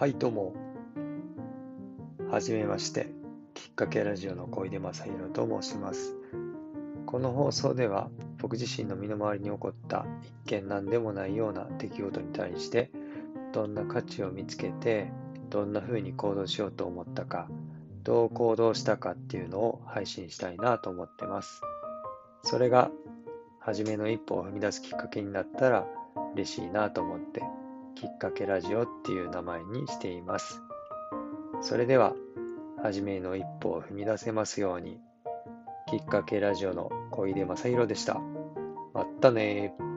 はい、どうも。はじめまして。きっかけラジオの小出正弘と申します。この放送では、僕自身の身の回りに起こった一見何でもないような出来事に対して、どんな価値を見つけて、どんな風に行動しようと思ったか、どう行動したかっていうのを配信したいなと思ってます。それが、初めの一歩を踏み出すきっかけになったら嬉しいなと思って、きっかけラジオっていう名前にしています。それでは、はじめの一歩を踏み出せますように。きっかけラジオの小出正宏でした。まったねー。